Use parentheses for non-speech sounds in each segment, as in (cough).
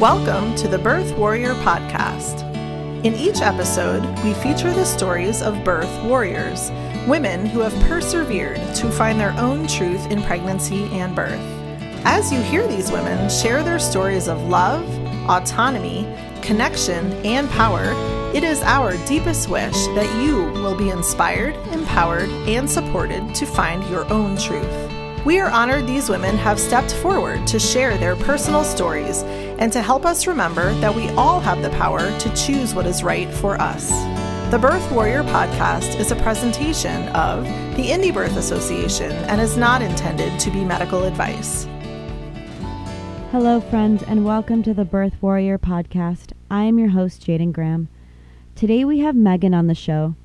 Welcome to the Birth Warrior Podcast. In each episode, we feature the stories of birth warriors, women who have persevered to find their own truth in pregnancy and birth. As you hear these women share their stories of love, autonomy, connection, and power, it is our deepest wish that you will be inspired, empowered, and supported to find your own truth. We are honored these women have stepped forward to share their personal stories and to help us remember that we all have the power to choose what is right for us. The Birth Warrior podcast is a presentation of the Indie Birth Association and is not intended to be medical advice. Hello, friends, and welcome to the Birth Warrior podcast. I am your host, Jaden Graham. Today we have Megan on the show.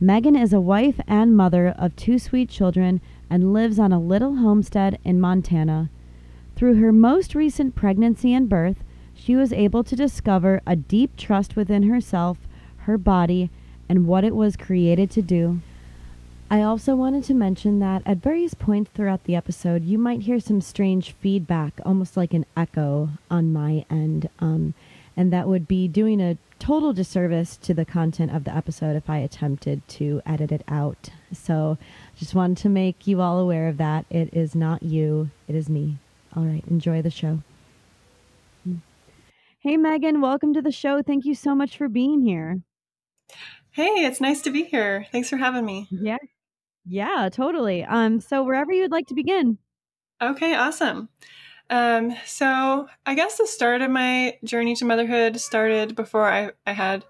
Megan is a wife and mother of two sweet children and lives on a little homestead in Montana. Through her most recent pregnancy and birth, she was able to discover a deep trust within herself, her body, and what it was created to do. I also wanted to mention that at various points throughout the episode, you might hear some strange feedback, almost like an echo on my end. Um, and that would be doing a total disservice to the content of the episode if I attempted to edit it out. So just wanted to make you all aware of that. It is not you, it is me. All right, enjoy the show. Hey, Megan, welcome to the show. Thank you so much for being here. Hey, it's nice to be here. Thanks for having me. Yeah. Yeah, totally. Um so wherever you'd like to begin. Okay, awesome. Um so I guess the start of my journey to motherhood started before I I had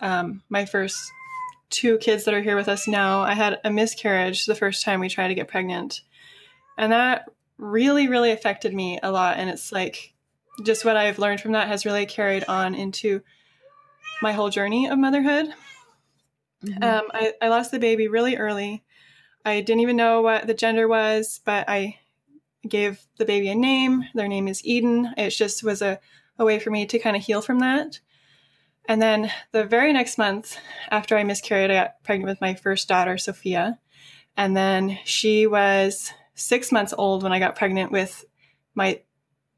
um my first two kids that are here with us now, I had a miscarriage the first time we tried to get pregnant. And that really, really affected me a lot. And it's like just what I've learned from that has really carried on into my whole journey of motherhood. Mm-hmm. Um, I, I lost the baby really early. I didn't even know what the gender was, but I gave the baby a name. Their name is Eden. It just was a, a way for me to kind of heal from that. And then the very next month after I miscarried, I got pregnant with my first daughter, Sophia. And then she was six months old when I got pregnant with my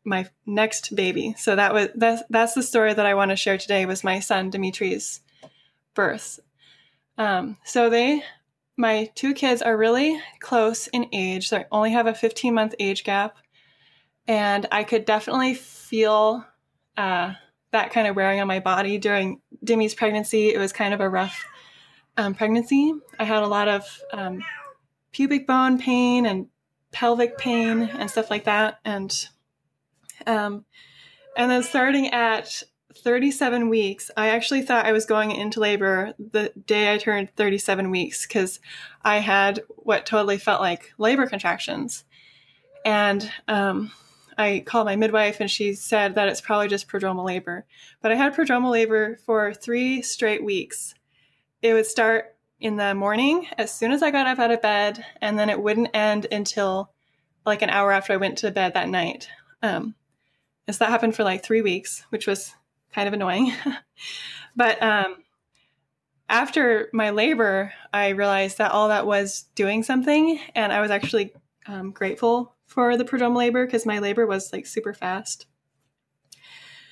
my next baby. So that was that's that's the story that I want to share today was my son Dimitri's birth. Um, so they my two kids are really close in age. They only have a 15 month age gap, and I could definitely feel uh, that kind of wearing on my body during Demi's pregnancy. It was kind of a rough um, pregnancy. I had a lot of um, pubic bone pain and pelvic pain and stuff like that. And um, and then starting at 37 weeks, I actually thought I was going into labor the day I turned 37 weeks because I had what totally felt like labor contractions. And um, I called my midwife and she said that it's probably just prodromal labor. But I had prodromal labor for three straight weeks. It would start in the morning as soon as I got up out of bed, and then it wouldn't end until like an hour after I went to bed that night. Um, so that happened for like three weeks, which was kind of annoying. (laughs) but um, after my labor, I realized that all that was doing something, and I was actually um, grateful for the prodromal labor because my labor was like super fast.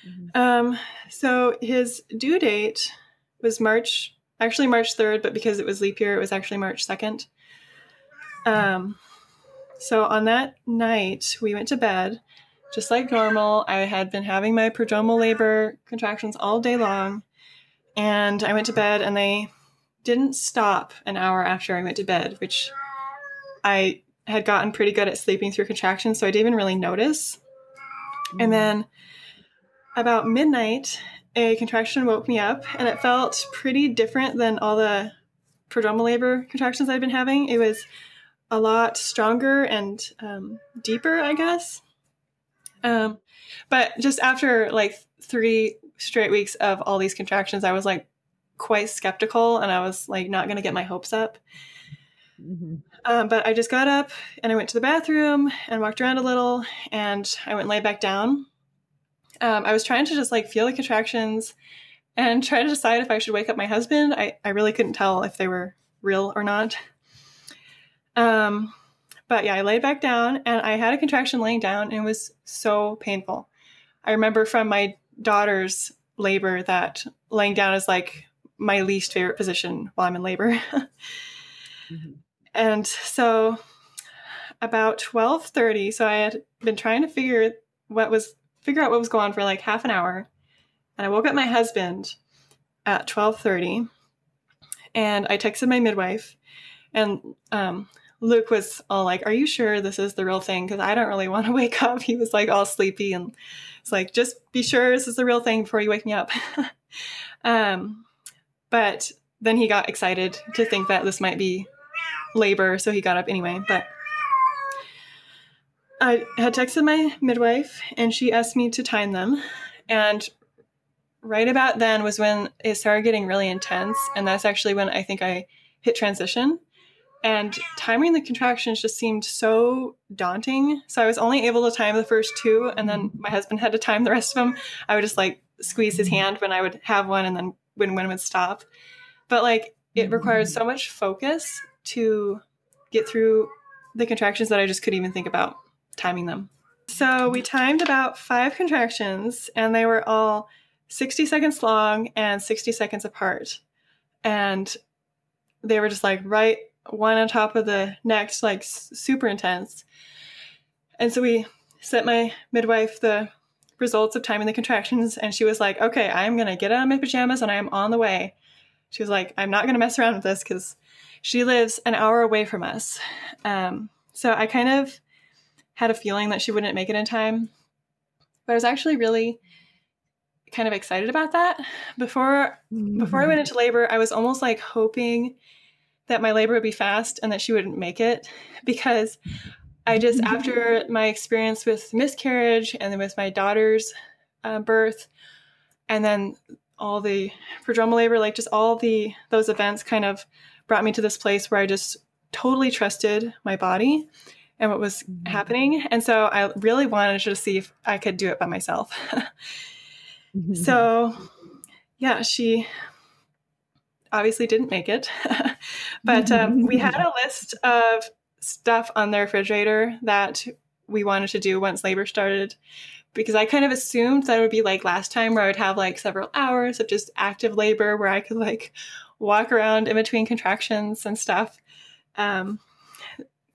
Mm-hmm. Um, so his due date was March, actually March 3rd, but because it was leap year, it was actually March 2nd. Um, so on that night, we went to bed just like normal. I had been having my prodromal labor contractions all day long, and I went to bed, and they didn't stop an hour after I went to bed, which I had gotten pretty good at sleeping through contractions, so I didn't even really notice. And then about midnight, a contraction woke me up, and it felt pretty different than all the prodromal labor contractions I'd been having. It was a lot stronger and um, deeper, I guess. Um, but just after like three straight weeks of all these contractions, I was like quite skeptical, and I was like not going to get my hopes up. Mm-hmm. Um, but I just got up and I went to the bathroom and walked around a little and I went and laid back down. Um, I was trying to just like feel the contractions and try to decide if I should wake up my husband. I, I really couldn't tell if they were real or not. Um, but yeah, I laid back down and I had a contraction laying down and it was so painful. I remember from my daughter's labor that laying down is like my least favorite position while I'm in labor. (laughs) mm-hmm. And so about 12:30, so I had been trying to figure what was figure out what was going on for like half an hour. And I woke up my husband at 12:30 and I texted my midwife and um, Luke was all like, "Are you sure this is the real thing because I don't really want to (laughs) wake up." He was like all sleepy and it's like, "Just be sure this is the real thing before you wake me up." (laughs) um, but then he got excited to think that this might be labor, so he got up anyway, but I had texted my midwife and she asked me to time them. And right about then was when it started getting really intense. And that's actually when I think I hit transition. And timing the contractions just seemed so daunting. So I was only able to time the first two, and then mm-hmm. my husband had to time the rest of them. I would just like squeeze his hand when I would have one, and then when one would stop. But like it required mm-hmm. so much focus to get through the contractions that I just couldn't even think about timing them. So we timed about five contractions, and they were all 60 seconds long and 60 seconds apart. And they were just like right one on top of the next, like super intense. And so we sent my midwife the results of timing the contractions, and she was like, okay, I'm going to get out of my pajamas and I am on the way. She was like, I'm not going to mess around with this because she lives an hour away from us. Um, so I kind of had a feeling that she wouldn't make it in time. But I was actually really kind of excited about that. Before mm-hmm. before I went into labor, I was almost like hoping that my labor would be fast and that she wouldn't make it because I just (laughs) after my experience with miscarriage and then with my daughter's uh, birth and then all the prodromal labor like just all the those events kind of brought me to this place where I just totally trusted my body and what was mm-hmm. happening. And so I really wanted to see if I could do it by myself. (laughs) mm-hmm. So, yeah, she obviously didn't make it. (laughs) but um, we had a list of stuff on the refrigerator that we wanted to do once labor started because I kind of assumed that it would be like last time where I would have like several hours of just active labor where I could like walk around in between contractions and stuff. Um,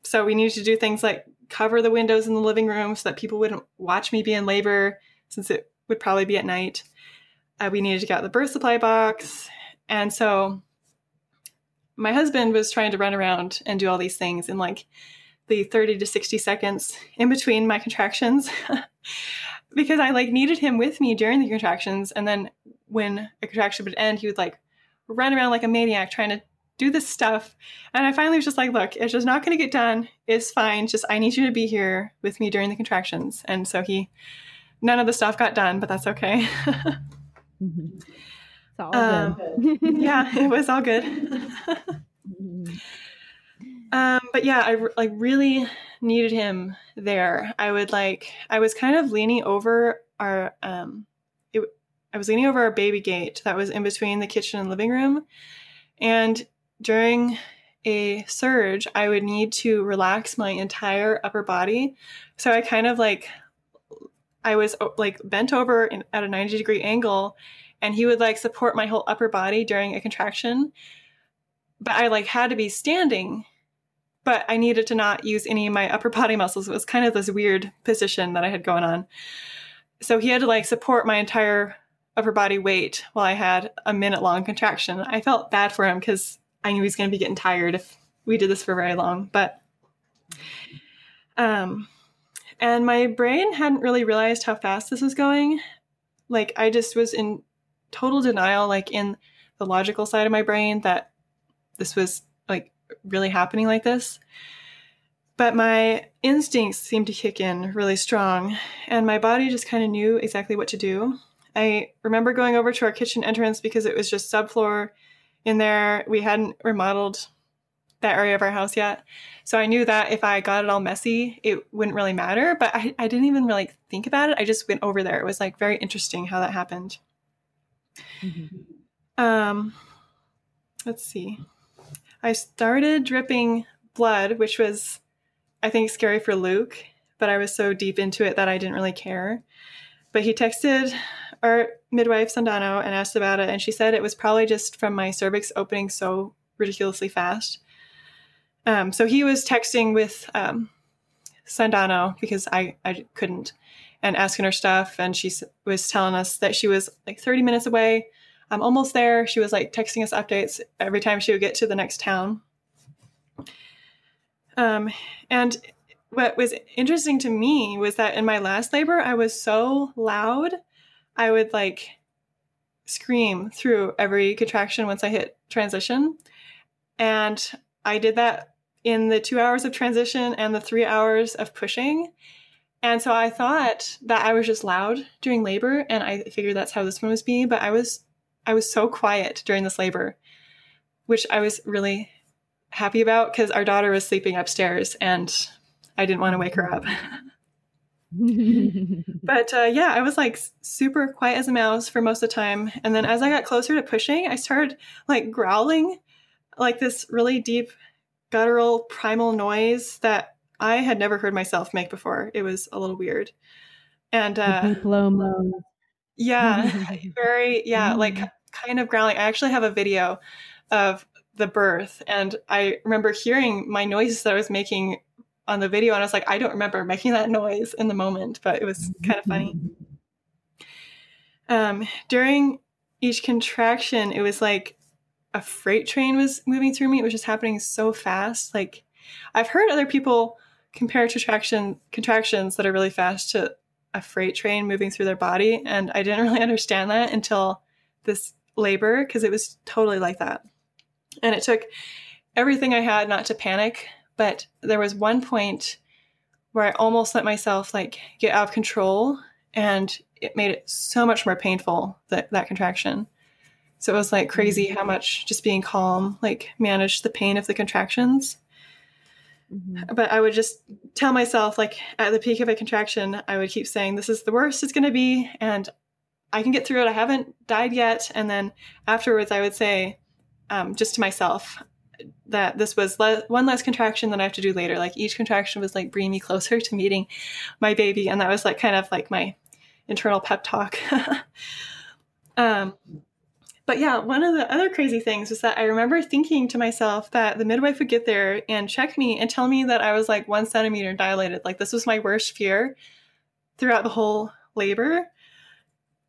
so we needed to do things like cover the windows in the living room so that people wouldn't watch me be in labor since it would probably be at night. Uh, we needed to get out the birth supply box. And so my husband was trying to run around and do all these things in like the 30 to 60 seconds in between my contractions (laughs) because I like needed him with me during the contractions. And then when a contraction would end, he would like run around like a maniac trying to do this stuff. And I finally was just like, look, it's just not going to get done. It's fine. Just, I need you to be here with me during the contractions. And so he, none of the stuff got done, but that's okay. (laughs) mm-hmm. It's all um, good. (laughs) yeah, it was all good. um, but yeah, I like really needed him there. I would like, I was kind of leaning over our, um, it, I was leaning over our baby gate that was in between the kitchen and living room. And during a surge, I would need to relax my entire upper body. So I kind of like, I was like bent over in, at a 90 degree angle, and he would like support my whole upper body during a contraction. But I like had to be standing, but I needed to not use any of my upper body muscles. It was kind of this weird position that I had going on. So he had to like support my entire upper body weight while I had a minute long contraction. I felt bad for him because I knew he was going to be getting tired if we did this for very long. But, um, and my brain hadn't really realized how fast this was going. Like, I just was in total denial, like in the logical side of my brain, that this was like really happening like this. But my instincts seemed to kick in really strong, and my body just kind of knew exactly what to do. I remember going over to our kitchen entrance because it was just subfloor in there. We hadn't remodeled that area of our house yet. So I knew that if I got it all messy, it wouldn't really matter. But I, I didn't even really think about it. I just went over there. It was like very interesting how that happened. Mm-hmm. Um, let's see. I started dripping blood, which was, I think, scary for Luke, but I was so deep into it that I didn't really care. but he texted our midwife Sandano and asked about it, and she said it was probably just from my cervix opening so ridiculously fast. Um, so he was texting with um, Sandano because I I couldn't, and asking her stuff, and she was telling us that she was like 30 minutes away. I'm almost there. She was like texting us updates every time she would get to the next town. Um, and what was interesting to me was that in my last labor, I was so loud, I would like scream through every contraction once I hit transition. And I did that in the two hours of transition and the three hours of pushing. And so I thought that I was just loud during labor, and I figured that's how this one was being. But I was, I was so quiet during this labor, which I was really happy about because our daughter was sleeping upstairs, and I didn't want to wake her up. (laughs) but uh, yeah, I was like super quiet as a mouse for most of the time. And then as I got closer to pushing, I started like growling, like this really deep, guttural, primal noise that I had never heard myself make before. It was a little weird. And uh. Yeah, (laughs) (laughs) very, yeah, like kind of growling. I actually have a video of the birth, and I remember hearing my noises that I was making on the video and I was like, I don't remember making that noise in the moment, but it was kind of funny. Um, during each contraction, it was like a freight train was moving through me. It was just happening so fast. Like I've heard other people compare contraction contractions that are really fast to a freight train moving through their body, and I didn't (laughs) really understand that until this labor because it was totally like that. And it took everything I had not to panic but there was one point where I almost let myself like get out of control and it made it so much more painful that that contraction. So it was like crazy mm. how much just being calm like managed the pain of the contractions. Mm-hmm. But I would just tell myself like at the peak of a contraction, I would keep saying this is the worst it's going to be and I can get through it. I haven't died yet. And then afterwards, I would say um, just to myself, that this was le- one less contraction than I have to do later. Like each contraction was like bringing me closer to meeting my baby, and that was like kind of like my internal pep talk. (laughs) um, but yeah, one of the other crazy things was that I remember thinking to myself that the midwife would get there and check me and tell me that I was like one centimeter dilated. Like this was my worst fear throughout the whole labor.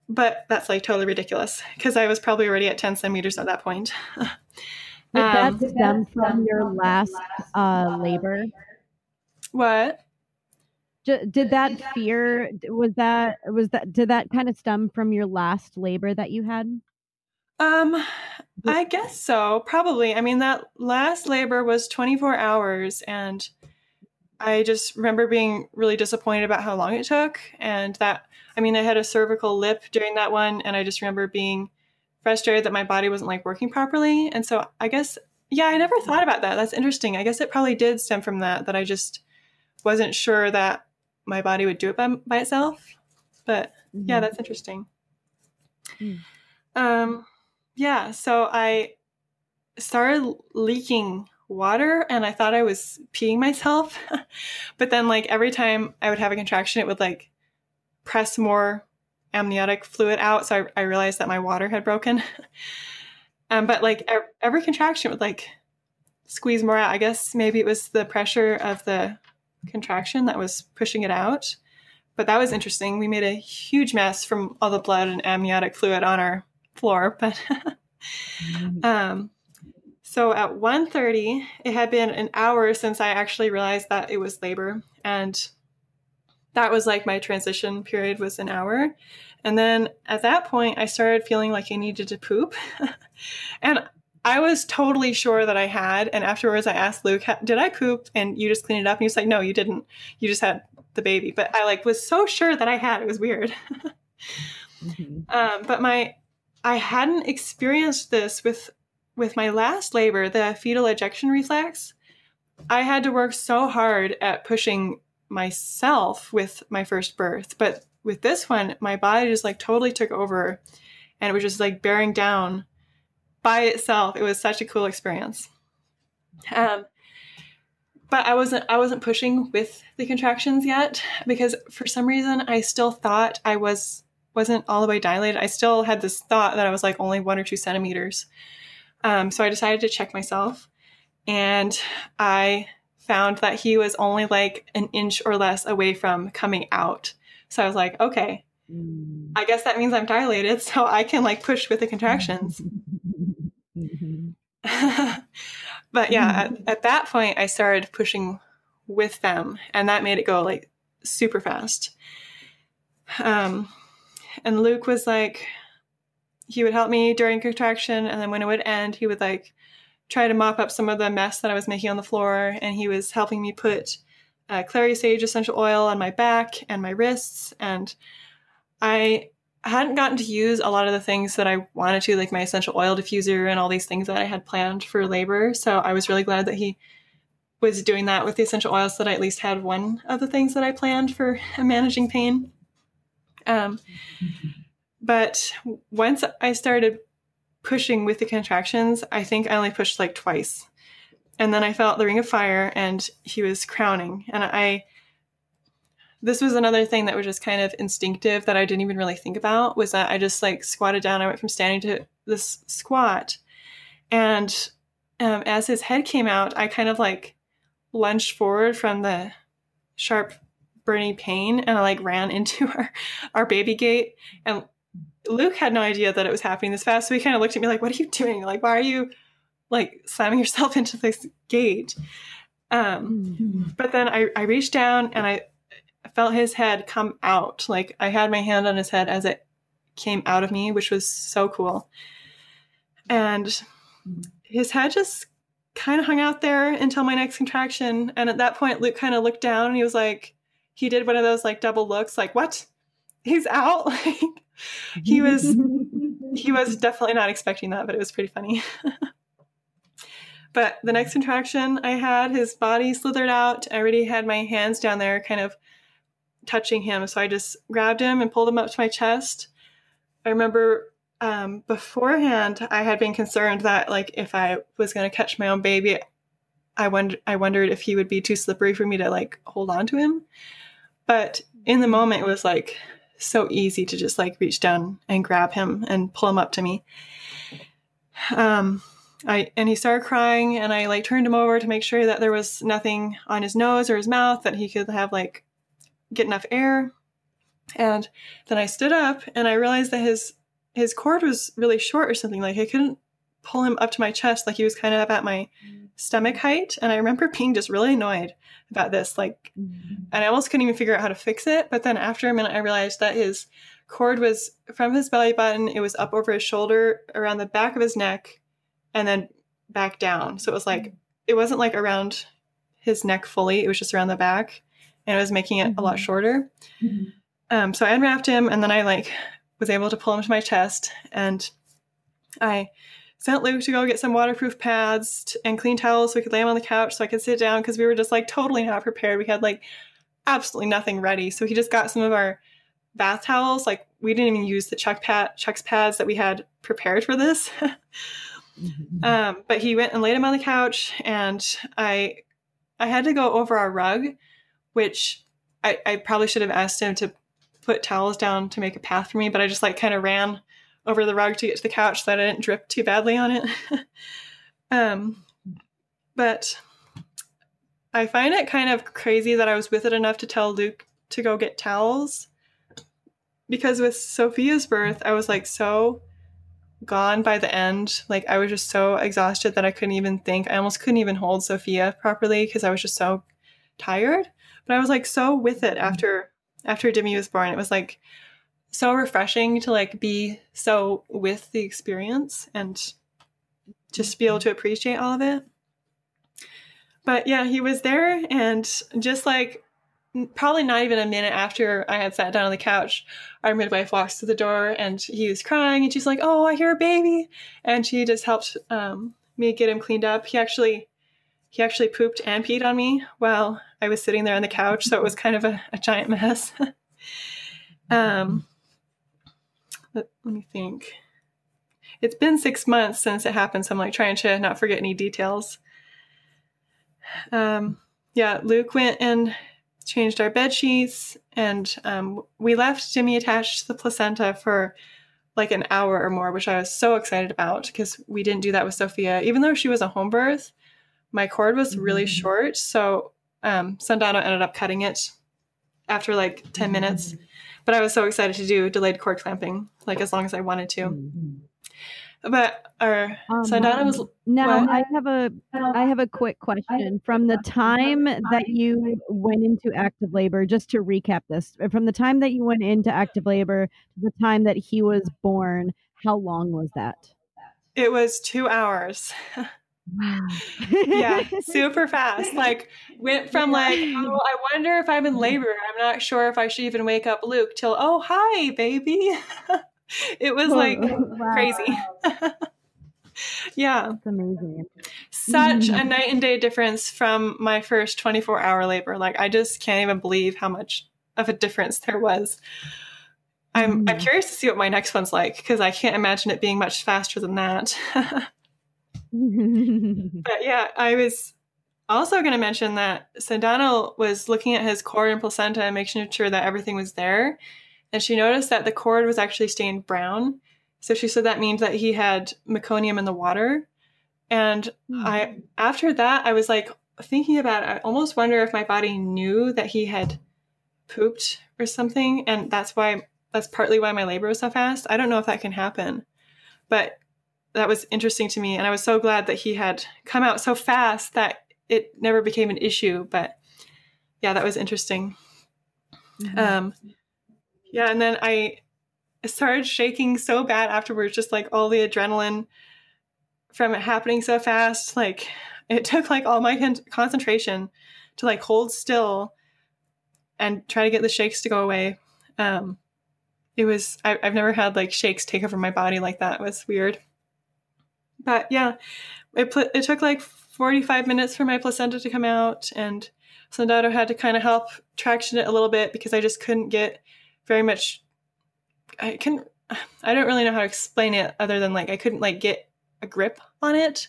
But that's like totally ridiculous because I was probably already at 10 centimeters at that point. (laughs) Did um, that stem from your last uh, labor? What? Did that fear was that was that did that kind of stem from your last labor that you had? Um, I guess so. Probably. I mean, that last labor was 24 hours, and I just remember being really disappointed about how long it took. And that, I mean, I had a cervical lip during that one, and I just remember being frustrated that my body wasn't like working properly. And so I guess, yeah, I never thought about that. That's interesting. I guess it probably did stem from that, that I just wasn't sure that my body would do it by, by itself. But mm-hmm. yeah, that's interesting. Mm. Um, yeah, so I started leaking water and I thought I was peeing myself. (laughs) but then, like, every time I would have a contraction, it would like press more amniotic fluid out. So I, I realized that my water had broken. (laughs) um, but like every contraction would like squeeze more out. I guess maybe it was the pressure of the contraction that was pushing it out. But that was interesting. We made a huge mess from all the blood and amniotic fluid on our floor. But (laughs) um, so at 1.30, it had been an hour since I actually realized that it was labor. And that was like my transition period was an hour. And then at that point, I started feeling like I needed to poop. (laughs) and I was totally sure that I had. And afterwards, I asked Luke, "Did I poop?" And you just cleaned it up. And he was like, "No, you didn't. You just had the baby." But I like was so sure that I had. It was weird. (laughs) mm-hmm. um, but my I hadn't experienced this with with my last labor, the fetal ejection reflex. I had to work so hard at pushing myself with my first birth. But with this one, my body just like totally took over and it was just like bearing down by itself. It was such a cool experience. Um, but I wasn't I wasn't pushing with the contractions yet because for some reason I still thought I was wasn't all the way dilated. I still had this thought that I was like only one or two centimeters. Um, so I decided to check myself, and I found that he was only like an inch or less away from coming out. So I was like, okay, mm. I guess that means I'm dilated, so I can like push with the contractions. (laughs) but yeah, at, (laughs) at, that point, I started pushing with them, and that made it go like super fast. Um, and Luke was like, he would help me during contraction, and then when it would end, he would like try to mop up some of the mess that I was making on the floor, and he was helping me put uh, clary sage essential oil on my back and my wrists, and I hadn't gotten to use a lot of the things that I wanted to, like my essential oil diffuser and all these things that I had planned for labor. So I was really glad that he was doing that with the essential oils so that I at least had one of the things that I planned for (laughs) managing pain. Um, but once I started pushing with the contractions, I think I only pushed like twice. And then I felt the ring of fire and he was crowning. And I, this was another thing that was just kind of instinctive that I didn't even really think about was that I just like squatted down. I went from standing to this squat. And um, as his head came out, I kind of like lunged forward from the sharp burning pain and I like ran into (laughs) our, our baby gate. And Luke had no idea that it was happening this fast. So he kind of looked at me like, what are you doing? Like, why are you like slamming yourself (laughs) into this gate? Um, mm-hmm. but then I, I reached down and I felt his head come out. Like I had my hand on his head as it came out of me, which was so cool. And his head just kind of hung out there until my next contraction. And at that point, Luke kind of looked down and he was like, he did one of those like double looks, like, what? He's out? (laughs) Like, he was, (laughs) he was definitely not expecting that, but it was pretty funny. (laughs) but the next contraction I had, his body slithered out. I already had my hands down there, kind of touching him. So I just grabbed him and pulled him up to my chest. I remember um, beforehand, I had been concerned that like if I was going to catch my own baby, I wonder I wondered if he would be too slippery for me to like hold on to him. But in the moment, it was like so easy to just like reach down and grab him and pull him up to me. Um, I and he started crying, and I like turned him over to make sure that there was nothing on his nose or his mouth that he could have like get enough air. And then I stood up and I realized that his his cord was really short or something. Like I couldn't pull him up to my chest. Like he was kind of at my stomach height. And I remember being just really annoyed about this. Like, mm-hmm. and I almost couldn't even figure out how to fix it. But then after a minute, I realized that his cord was from his belly button. It was up over his shoulder, around the back of his neck, and then back down. So it was like it wasn't like around his neck fully. It was just around the back and it was making it mm-hmm. a lot mm-hmm. shorter. Mm-hmm. Um, so I unwrapped him and then I like was able to pull him to my chest and I sent Luke to go get some waterproof pads t- and clean towels so we could lay him on the couch so I could sit down because we were just like totally not prepared. We had like absolutely nothing ready. So he just got some of our bath towels. Like we didn't even use the Chuck pad Chux pads that we had prepared for this. (laughs) mm-hmm. um, but he went and laid him on the couch and I I had to go over our rug which I, I probably should have asked him to put towels down to make a path for me, but I just like kind of ran over the rug to get to the couch so that I didn't drip too badly on it. (laughs) um, but I find it kind of crazy that I was with it enough to tell Luke to go get towels because with Sophia's birth, I was like so gone by the end. Like I was just so exhausted that I couldn't even think. I almost couldn't even hold Sophia properly because I was just so tired but I was like so with it mm-hmm. after after Demi was born. It was like so refreshing to like be so with the experience and just be able to appreciate all of it. But yeah, he was there and just like probably not even a minute after I had sat down on the couch, our midwife walks to the door and he was crying and she's like, "Oh, I hear a baby," and she just helped um, me get him cleaned up. He actually he actually pooped and peed on me while I was sitting there on the couch, so it was kind of a, a giant mess. (laughs) um, let, me think. It's been six months since it happened, so I'm like trying to not forget any details. Um, yeah, Luke went and changed our bed sheets, and um, we left Demi attached to the placenta for like an hour or more, which I was so excited about because we didn't do that with Sophia. Even though she was a home birth, my cord was really Mhm. short, so um, Sundano ended up cutting it after like 10 minutes. Mm-hmm. But I was so excited to do delayed cord clamping, like as long as I wanted to. Mm-hmm. But our Um, Sundano was Now What? I have a I have a quick question. From the time that you went into active labor, just to recap this, from the time that you went into active labor to the time that he was born, how long was that? it was two hours. (laughs) Wow. yeah, (laughs) super fast. Like went from like, oh, I wonder if I'm in labor. I'm not sure if I should even wake up Luke till, oh, hi, baby. (laughs) it was like (laughs) Wow. crazy. yeah, That's amazing. such a night and day difference from my first 24 hour labor. Like I just can't even believe how much of a difference there was. I'm I'm Mhm. curious to see what my next one's like because I can't imagine it being much faster than that. (laughs) But yeah, I was also going to mention that Sandano was looking at his cord and placenta and making sure that everything was there. And she noticed that the cord was actually stained brown. So she said that means that he had meconium in the water. And hmm. I, after that, I was like thinking about it. I almost wonder if my body knew that he had pooped or something. And that's why, that's partly why my labor was so fast. I don't know if that can happen. But that was interesting to me and i was so glad that he had come out so fast that it never became an issue but yeah that was interesting. Mhm. um yeah and then i started shaking so bad afterwards just like all the adrenaline from it happening so fast like it took like all my con- concentration to like hold still and try to get the shakes to go away. Um it was I, i've never had like shakes take over my body like that. It was weird but yeah, it put it took like 45 minutes for my placenta to come out, and Sandato had to kind of help traction it a little bit because I just couldn't get very much. I can I don't really know how to explain it other than like I couldn't like get a grip on it.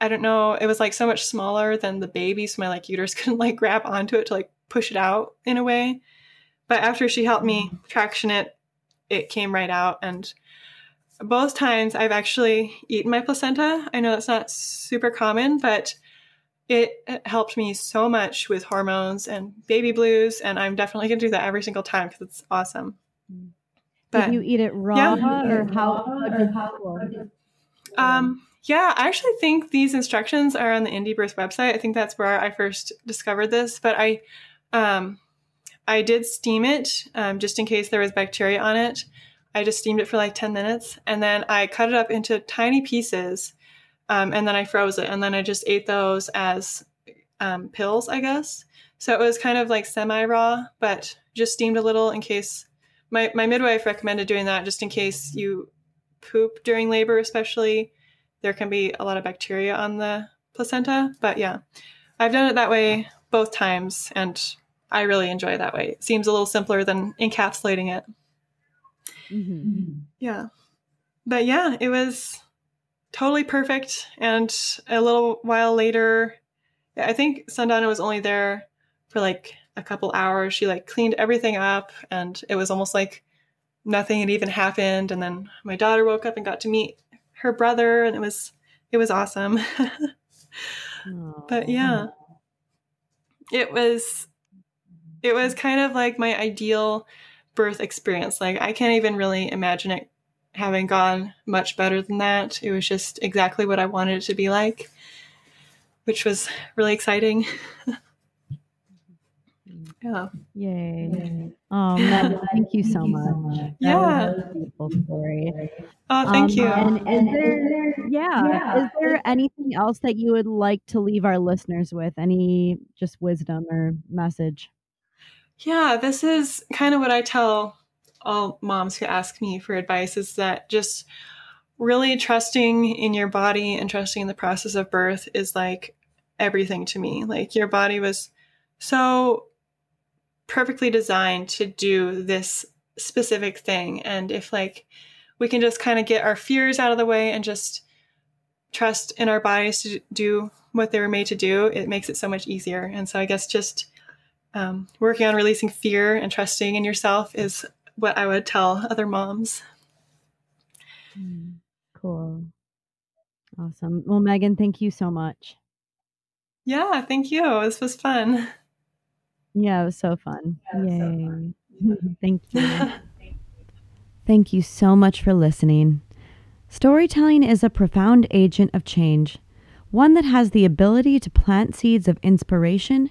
I don't know. It was like so much smaller than the baby, so my like uterus (laughs) couldn't like grab onto it to like push it out in a way. But after she helped me mm. traction it, it came right out and both times I've actually eaten my placenta. I know that's not super common, but it helped me so much with hormones and baby blues, and I'm definitely gonna do that every single time because it's awesome. But Did you eat it raw Yeah. or how? how um, yeah, I actually think these instructions are on the Indie Birth website. I think that's where I first discovered this, but I, um, I did steam it um, just in case there was bacteria on it. I just steamed it for like 10 minutes and then I cut it up into tiny pieces um, and then I froze it and then I just ate those as um, pills, I guess. So it was kind of like semi raw, but just steamed a little in case my, my midwife recommended doing that just in case you poop during labor, especially. There can be a lot of bacteria on the placenta. But yeah, I've done it that way both times and I really enjoy that way. It seems a little simpler than encapsulating it. Mhm. Yeah. But yeah, it was totally perfect. And a little while later, I think Sundana was only there for like a couple hours. She like cleaned everything up and it was almost like nothing had even happened. And then my daughter woke up and got to meet her brother and it was it was awesome. (laughs) but yeah. It was it was kind of like my ideal birth experience. Like I can't even really imagine it having gone much better than that. It was just exactly what I wanted it to be like, which was really exciting. (laughs) yeah. Yay. Oh, Megan, (laughs) thank you so much. That Yeah. was a beautiful story. Oh, thank Um, you. And is there, yeah, is there anything else that you would like to leave our listeners with? Any just wisdom or message? Yeah, this is kind of what I tell all moms who ask me for advice is that just really trusting in your body and trusting in the process of birth is like everything to me. Like your body was so perfectly designed to do this specific thing and if like we can just kind of get our fears out of the way and just trust in our bodies to do what they were made to do, it makes it so much easier. And so I guess just um, working on releasing fear and trusting in yourself is what I would tell other moms. Mm, cool. Awesome. Well, Megan, thank you so much. Yeah, thank you. This was fun. Yeah, it was so fun. Yeah, Yay. So fun. (laughs) thank you. (laughs) thank you so much for listening. Storytelling is a profound agent of change, one that has the ability to plant seeds of inspiration,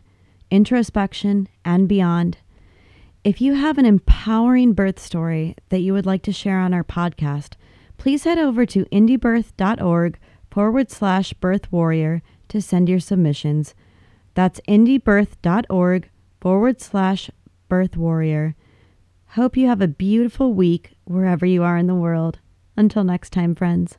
introspection, and beyond. If you have an empowering birth story that you would like to share on our podcast, please head over to indiebirth.org forward slash birth warrior to send your submissions. That's indiebirth.org forward slash birth warrior. Hope you have a beautiful week wherever you are in the world. Until next time, friends.